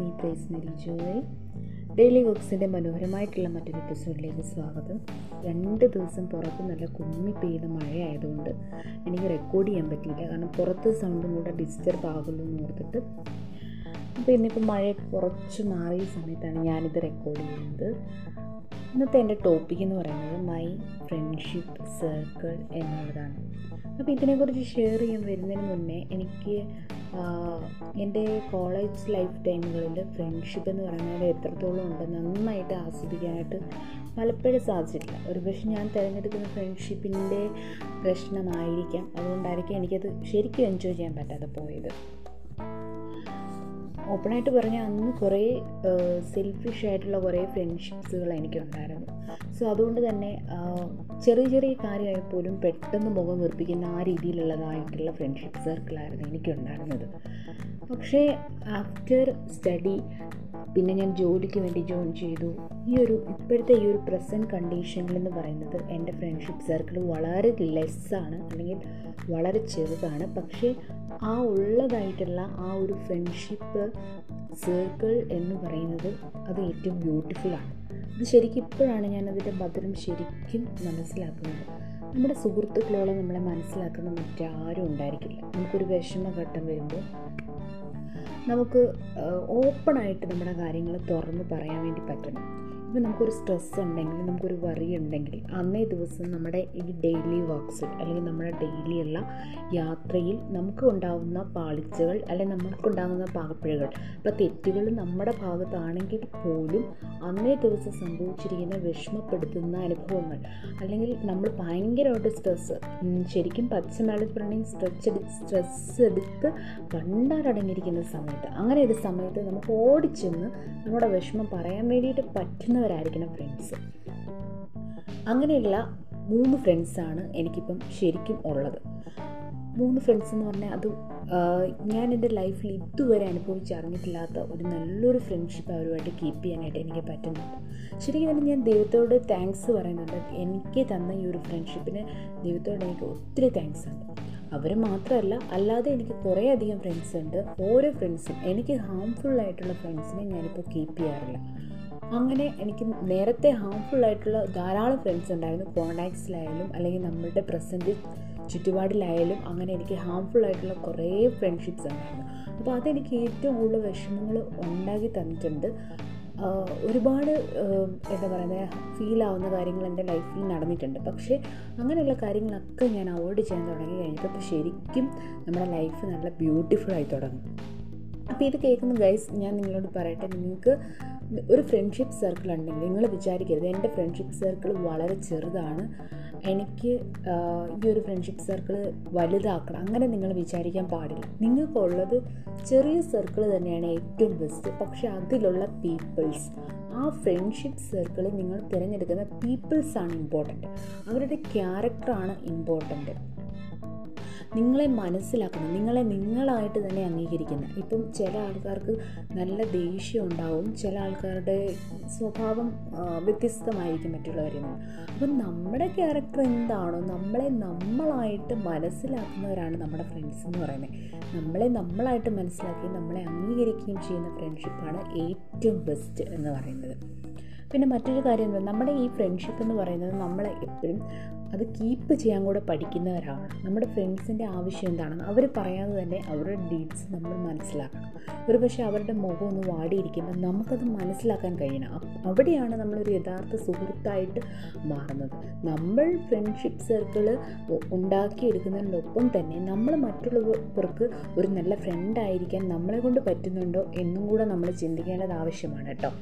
Me Praise Mary Joy daily കുക്സിന്റെ മനോഹരമായിട്ടുള്ള മറ്റൊരു എപ്പിസോഡിലേക്ക് സ്വാഗതം. രണ്ട് ദിവസം പുറത്ത് നല്ല കുമ്മി പെയ്ത മഴയായതുകൊണ്ട് എനിക്ക് റെക്കോർഡ് ചെയ്യാൻ പറ്റിയില്ല. കാരണം പുറത്ത് സൗണ്ടും കൂടെ ഡിസ്റ്റർബ് ആകുമല്ലോ എന്ന് ഓർത്തിട്ട്. അപ്പോൾ ഇന്നിപ്പോൾ മഴയൊക്കെ കുറച്ച് മാറിയ സമയത്താണ് ഞാനിത് റെക്കോർഡ് ചെയ്യുന്നത്. ഇന്നത്തെ എന്റെ ടോപ്പിക് എന്ന് പറയുന്നത് മൈ ഫ്രണ്ട്ഷിപ്പ് സർക്കിൾ എന്നുള്ളതാണ് അപ്പോൾ ഇതിനെക്കുറിച്ച് ഷെയർ ചെയ്യാൻ വരുന്നതിന് മുന്നേ എനിക്ക് എന്റെ കോളേജ് ലൈഫ് ടൈമുകളിൽ ഫ്രണ്ട്ഷിപ്പ് എന്ന് പറയുന്നത് എത്രത്തോളം ഉണ്ട് നന്നായിട്ട് ആസ്വദിക്കാനായിട്ട് പലപ്പോഴും സാധിച്ചിട്ടില്ല. ഒരുപക്ഷെ ഞാൻ തിരഞ്ഞെടുക്കുന്ന ഫ്രണ്ട്ഷിപ്പിന്റെ പ്രശ്നമായിരിക്കാം. അതുകൊണ്ടായിരിക്കും എനിക്കത് ശരിക്കും എൻജോയ് ചെയ്യാൻ പറ്റാതെ പോയത്. ഓപ്പണായിട്ട് പറഞ്ഞാൽ അന്ന് കുറേ സെൽഫിഷ് ആയിട്ടുള്ള കുറേ ഫ്രണ്ട്ഷിപ്സുകൾ എനിക്കുണ്ടായിരുന്നു. സോ അതുകൊണ്ട് തന്നെ ചെറിയ ചെറിയ കാര്യമായി പോലും പെട്ടെന്ന് മുഖം വീർപ്പിക്കുന്ന ആ രീതിയിലുള്ളതായിട്ടുള്ള ഫ്രണ്ട്ഷിപ്പ് സർക്കിളായിരുന്നു എനിക്കുണ്ടായിരുന്നത്. പക്ഷേ ആഫ്റ്റർ സ്റ്റഡി പിന്നെ ഞാൻ ജോലിക്ക് വേണ്ടി ജോയിൻ ചെയ്തു. ഈ ഒരു ഇപ്പോഴത്തെ ഈ ഒരു പ്രസന്റ് കണ്ടീഷനിൽ എന്ന് പറയുന്നത് എന്റെ ഫ്രണ്ട്ഷിപ്പ് സർക്കിൾ വളരെ ലെസ്സാണ് അല്ലെങ്കിൽ വളരെ ചെറുതാണ്. പക്ഷേ ആ ഉള്ളതായിട്ടുള്ള ആ ഒരു ഫ്രണ്ട്ഷിപ്പ് സർക്കിൾ എന്ന് പറയുന്നത് അത് ഏറ്റവും ബ്യൂട്ടിഫുള്ളാണ് ഇത് ശരിക്കും ഇപ്പോഴാണ് ഞാൻ ഞാനതിന്റെ ഭദ്രം ശരിക്കും മനസ്സിലാക്കുന്നത്. നമ്മുടെ സുഹൃത്തുക്കളോളം നമ്മളെ മനസ്സിലാക്കുന്ന മറ്റാരും ഉണ്ടായിരിക്കില്ല. നമുക്കൊരു വിഷമഘട്ടം വരുമ്പോൾ നമുക്ക് ഓപ്പണായിട്ട് നമ്മുടെ കാര്യങ്ങൾ തുറന്ന് പറയാൻ വേണ്ടി പറ്റണം ഇപ്പം നമുക്കൊരു സ്ട്രെസ് ഉണ്ടെങ്കിൽ നമുക്കൊരു വറി ഉണ്ടെങ്കിൽ അന്നേ ദിവസം നമ്മുടെ ഈ ഡെയിലി വർക്ക്സിൽ അല്ലെങ്കിൽ നമ്മുടെ ഡെയിലിയുള്ള യാത്രയിൽ നമുക്ക് ഉണ്ടാകുന്ന പാളിച്ചകൾ അല്ലെങ്കിൽ നമുക്കുണ്ടാകുന്ന പാകപ്പിഴകൾ ഇപ്പം തെറ്റുകൾ നമ്മുടെ ഭാഗത്താണെങ്കിൽ പോലും അന്നേ ദിവസം സംഭവിച്ചിരിക്കുന്ന വിഷമപ്പെടുത്തുന്ന അനുഭവങ്ങൾ അല്ലെങ്കിൽ നമ്മൾ ഭയങ്കരമായിട്ട് സ്ട്രെസ്സ് ശരിക്കും പച്ചമലയാളത്തിൽ പറഞ്ഞെങ്കിൽ സ്ട്രെച്ച് സ്ട്രെസ് എടുത്ത് കണ്ടാലടങ്ങിയിരിക്കുന്ന സമയത്ത് അങ്ങനെ ഒരു സമയത്ത് നമുക്ക് ഓടിച്ചെന്ന് നമ്മുടെ വിഷമം പറയാൻ വേണ്ടിയിട്ട് പറ്റുന്നവരായിരിക്കണം ഫ്രണ്ട്സ് അങ്ങനെയുള്ള മൂന്ന് ഫ്രണ്ട്സാണ് എനിക്കിപ്പം ശരിക്കും ഉള്ളത്. മൂന്ന് ഫ്രണ്ട്സ് എന്ന് പറഞ്ഞാൽ അത് ഞാൻ എന്റെ ലൈഫിൽ ഇതുവരെ അനുഭവിച്ചറിഞ്ഞിട്ടില്ലാത്ത ഒരു നല്ലൊരു ഫ്രണ്ട്ഷിപ്പ് അവരുമായിട്ട് കീപ്പ് ചെയ്യാനായിട്ട് എനിക്ക് പറ്റുന്നുണ്ട്. ശരിക്കും തന്നെ ഞാൻ ദൈവത്തോട് താങ്ക്സ് പറയുന്നുണ്ട്. എനിക്ക് തന്ന ഈ ഒരു ഫ്രണ്ട്ഷിപ്പിന് ദൈവത്തോട് എനിക്ക് ഒത്തിരി താങ്ക്സ് ഉണ്ട്. അവർ മാത്രമല്ല അല്ലാതെ എനിക്ക് കുറേ അധികം ഫ്രണ്ട്സ് ഉണ്ട്. ഓരോ ഫ്രണ്ട്സും എനിക്ക് ഹാംഫുൾ ആയിട്ടുള്ള ഫ്രണ്ട്സിനെ ഞാനിപ്പോൾ കീപ്പ് ചെയ്യാറില്ല. അങ്ങനെ എനിക്ക് നേരത്തെ ഹാംഫുൾ ആയിട്ടുള്ള ധാരാളം ഫ്രണ്ട്സ് ഉണ്ടായിരുന്നു. കോണ്ടാക്ട്സിലായാലും അല്ലെങ്കിൽ നമ്മളുടെ പ്രസന്റ് ചുറ്റുപാടിലായാലും അങ്ങനെ എനിക്ക് ഹാംഫുൾ ആയിട്ടുള്ള കുറേ ഫ്രണ്ട്ഷിപ്സ് ഉണ്ടായിരുന്നു. അപ്പോൾ അതെനിക്ക് ഏറ്റവും കൂടുതൽ വിഷമങ്ങൾ ഉണ്ടാക്കി തന്നിട്ടുണ്ട്. ഒരുപാട് എന്താ പറയുന്നത് ഫീലാവുന്ന കാര്യങ്ങൾ എന്റെ ലൈഫിൽ നടന്നിട്ടുണ്ട്. പക്ഷേ അങ്ങനെയുള്ള കാര്യങ്ങളൊക്കെ ഞാൻ അവോയ്ഡ് ചെയ്യാൻ തുടങ്ങി കഴിഞ്ഞപ്പോൾ ശരിക്കും നമ്മുടെ ലൈഫ് നല്ല ബ്യൂട്ടിഫുൾ ആയി തുടങ്ങും. അപ്പോൾ ഇത് കേൾക്കുന്ന ഗൈസ് ഞാൻ നിങ്ങളോട് പറയട്ടെ നിങ്ങൾക്ക് ഒരു ഫ്രണ്ട്ഷിപ്പ് സർക്കിൾ ഉണ്ടെങ്കിൽ നിങ്ങൾ വിചാരിക്കരുത് എന്റെ ഫ്രണ്ട്ഷിപ്പ് സർക്കിൾ വളരെ ചെറുതാണ്. എനിക്ക് ഈ ഒരു ഫ്രണ്ട്ഷിപ്പ് സർക്കിൾ വലുതാക്കണം. അങ്ങനെ നിങ്ങൾ വിചാരിക്കാൻ പാടില്ല. നിങ്ങൾക്കുള്ളത് ചെറിയ സർക്കിൾ തന്നെയാണ് ഏറ്റവും ബെസ്റ്റ് പക്ഷേ അതിലുള്ള പീപ്പിൾസ് ആ ഫ്രണ്ട്ഷിപ്പ് സർക്കിളിൽ നിങ്ങൾ തിരഞ്ഞെടുക്കുന്ന പീപ്പിൾസാണ് ഇമ്പോർട്ടന്റ് അവരുടെ ക്യാരക്ടറാണ് ഇമ്പോർട്ടന്റ് നിങ്ങളെ മനസ്സിലാക്കുന്ന. നിങ്ങളെ നിങ്ങളായിട്ട് തന്നെ അംഗീകരിക്കുന്നത് ഇപ്പം ചില ആൾക്കാർക്ക് നല്ല ദേഷ്യം ഉണ്ടാവും. ചില ആൾക്കാരുടെ സ്വഭാവം വ്യത്യസ്തമായിരിക്കും മറ്റുള്ളവരിൽ നിന്ന്. അപ്പം നമ്മുടെ ക്യാരക്ടർ എന്താണോ നമ്മളെ നമ്മളായിട്ട് മനസ്സിലാക്കുന്നവരാണ് നമ്മുടെ ഫ്രണ്ട്സ് എന്ന് പറയുന്നത്. നമ്മളെ നമ്മളായിട്ട് മനസ്സിലാക്കി നമ്മളെ അംഗീകരിക്കുകയും ചെയ്യുന്ന ഫ്രണ്ട്ഷിപ്പാണ് ഏറ്റവും ബെസ്റ്റ് എന്ന് പറയുന്നത്. പിന്നെ മറ്റൊരു കാര്യം എന്താ? നമ്മുടെ ഈ ഫ്രണ്ട്ഷിപ്പ് എന്ന് പറയുന്നത് നമ്മൾ എപ്പോഴും അത് കീപ്പ് ചെയ്യാൻ കൂടെ പഠിക്കുന്നവരാണ്. നമ്മുടെ ഫ്രണ്ട്സിന്റെ ആവശ്യം എന്താണെന്ന് അവർ പറയാതെ തന്നെ അവരുടെ ഡീഡ്സ് നമ്മൾ മനസ്സിലാക്കണം. ഒരു പക്ഷേ അവരുടെ മുഖം ഒന്ന് വാടിയിരിക്കുമ്പോൾ നമുക്കത് മനസ്സിലാക്കാൻ കഴിയണം. അവിടെയാണ് നമ്മളൊരു യഥാർത്ഥ സുഹൃത്തായിട്ട് മാറുന്നത്. നമ്മൾ ഫ്രണ്ട്ഷിപ്പ് സർക്കിൾ ഉണ്ടാക്കിയെടുക്കുന്നതിനൊപ്പം തന്നെ നമ്മൾ മറ്റുള്ളവർക്ക് ഒരു നല്ല ഫ്രണ്ടായിരിക്കാൻ നമ്മളെ കൊണ്ട് പറ്റുന്നുണ്ടോ എന്നും കൂടെ നമ്മൾ ചിന്തിക്കേണ്ടത് ആവശ്യമാണ് കേട്ടോ.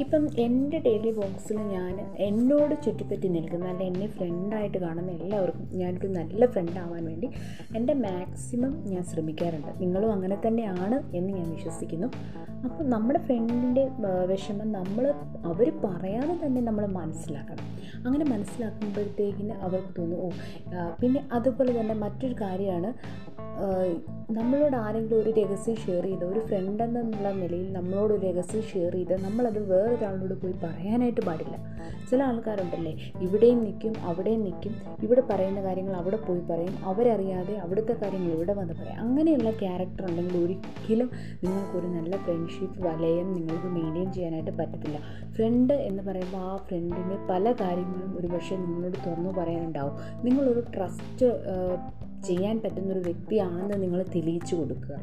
ഇപ്പം എന്റെ ഡെയിലി ബോക്സിൽ ഞാൻ എന്നോട് ചുറ്റിപ്പറ്റി നിൽക്കുന്ന അല്ലെ എന്നെ ഫ്രണ്ടായിട്ട് കാണുന്ന എല്ലാവർക്കും ഞാനൊരു നല്ല ഫ്രണ്ടാവാൻ വേണ്ടി എന്റെ മാക്സിമം ഞാൻ ശ്രമിക്കാറുണ്ട്. നിങ്ങളും അങ്ങനെ തന്നെയാണ് എന്ന് ഞാൻ വിശ്വസിക്കുന്നു. അപ്പോൾ നമ്മുടെ ഫ്രണ്ടിന്റെ വിഷമം നമ്മൾ അവർ പറയാതെ തന്നെ നമ്മൾ മനസ്സിലാക്കണം. അങ്ങനെ മനസ്സിലാക്കുമ്പോഴത്തേക്കിന് അവർക്ക് തോന്നും ഓ പിന്നെ അതുപോലെ തന്നെ മറ്റൊരു കാര്യമാണ് നമ്മളോട് ആരെങ്കിലും ഒരു രഹസ്യം ഷെയർ ചെയ്ത് ഒരു ഫ്രണ്ട് എന്നുള്ള നിലയിൽ നമ്മളോട് ഒരു രഹസ്യം ഷെയർ ചെയ്ത് നമ്മളത് വേറൊരാളോട് പോയി പറയാനായിട്ട് പാടില്ല. ചില ആൾക്കാരുണ്ടല്ലേ ഇവിടെയും നിൽക്കും അവിടെയും നിൽക്കും ഇവിടെ പറയുന്ന കാര്യങ്ങൾ അവിടെ പോയി പറയും അവരറിയാതെ അവിടുത്തെ കാര്യങ്ങൾ ഇവിടെ വന്ന് പറയും. അങ്ങനെയുള്ള ക്യാരക്ടർ ഉണ്ടെങ്കിൽ ഒരിക്കലും നിങ്ങൾക്കൊരു നല്ല ഫ്രണ്ട്ഷിപ്പ് വലയം നിങ്ങൾക്ക് മെയിന്റെയിൻ ചെയ്യാനായിട്ട് പറ്റത്തില്ല. ഫ്രണ്ട് എന്ന് പറയുമ്പോൾ ആ ഫ്രണ്ടിന് പല കാര്യങ്ങളും ഒരു പക്ഷേ നിങ്ങളോട് തുറന്നു പറയാനുണ്ടാവും. നിങ്ങളൊരു ട്രസ്റ്റ് ചെയ്യാൻ പറ്റുന്നൊരു വ്യക്തിയാണെന്ന് നിങ്ങൾ തെളിയിച്ചു കൊടുക്കുക.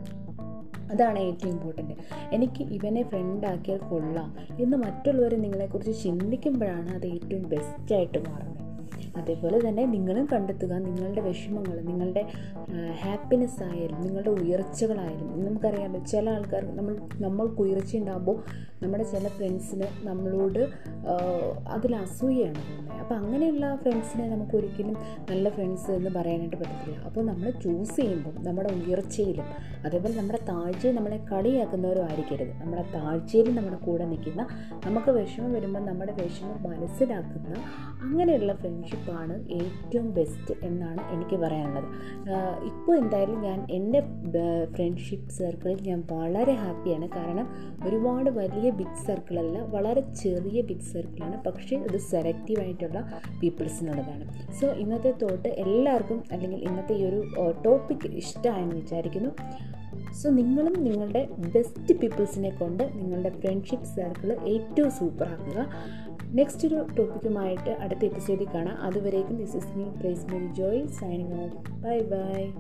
അതാണ് ഏറ്റവും ഇമ്പോർട്ടന്റ് എനിക്ക് ഇവനെ ഫ്രണ്ടാക്കിയാൽ കൊള്ളാം എന്ന് മറ്റുള്ളവർ നിങ്ങളെക്കുറിച്ച് ചിന്തിക്കുമ്പോഴാണ് അത് ഏറ്റവും ബെസ്റ്റായിട്ട് മാറുന്നത്. അതേപോലെ തന്നെ നിങ്ങളും കണ്ടെത്തുക നിങ്ങളുടെ വിഷമങ്ങൾ നിങ്ങളുടെ ഹാപ്പിനെസ് ആയാലും നിങ്ങളുടെ ഉയർച്ചകളായാലും. നമുക്കറിയാമല്ലോ ചില ആൾക്കാർ നമ്മൾ നമ്മൾക്ക് ഉയർച്ച ഉണ്ടാകുമ്പോൾ നമ്മുടെ ചില ഫ്രണ്ട്സിന് നമ്മളോട് അതിൽ അസൂയാണ് അപ്പോൾ അങ്ങനെയുള്ള ഫ്രണ്ട്സിനെ നമുക്ക് ഒരിക്കലും നല്ല ഫ്രണ്ട്സ് എന്ന് പറയാനായിട്ട് പറ്റത്തില്ല. അപ്പോൾ നമ്മൾ ചൂസ് ചെയ്യുമ്പോൾ നമ്മുടെ ഉയർച്ചയിലും അതേപോലെ നമ്മുടെ താഴ്ചയിൽ നമ്മളെ കളിയാക്കുന്നവരും ആയിരിക്കരുത് നമ്മുടെ താഴ്ചയിലും നമ്മുടെ കൂടെ നിൽക്കുന്ന നമുക്ക് വിഷമം വരുമ്പോൾ നമ്മുടെ വിഷമം മനസ്സിലാക്കുന്ന അങ്ങനെയുള്ള ഫ്രണ്ട്ഷിപ്പാണ് ഏറ്റവും ബെസ്റ്റ് എന്നാണ് എനിക്ക് പറയാനുള്ളത്. ഇപ്പോൾ എന്തായാലും ഞാൻ എന്റെ ഫ്രണ്ട്ഷിപ്പ് സർക്കിളിൽ ഞാൻ വളരെ ഹാപ്പിയാണ് കാരണം ഒരുപാട് വലിയ ബിഗ് സർക്കിളല്ല വളരെ ചെറിയ ബിഗ് സർക്കിളാണ് പക്ഷേ ഇത് സെലക്റ്റീവ് ആയിട്ടുള്ള പീപ്പിൾസിനുള്ളതാണ് സോ ഇന്നത്തെ തോട്ട് എല്ലാവർക്കും അല്ലെങ്കിൽ ഇന്നത്തെ ഈ ഒരു ടോപ്പിക് ഇഷ്ടമായെന്ന് വിചാരിക്കുന്നു. സോ നിങ്ങളും നിങ്ങളുടെ ബെസ്റ്റ് പീപ്പിൾസിനെ കൊണ്ട് നിങ്ങളുടെ ഫ്രണ്ട്ഷിപ്പ് സർക്കിൾ ഏറ്റവും സൂപ്പർ ആക്കുക. നെക്സ്റ്റ് ഒരു ടോപ്പിക്കുമായിട്ട് അടുത്ത എപ്പിസോഡിൽ കാണാം. അതുവരേക്കും this is me Praise me Joy signing off bye bye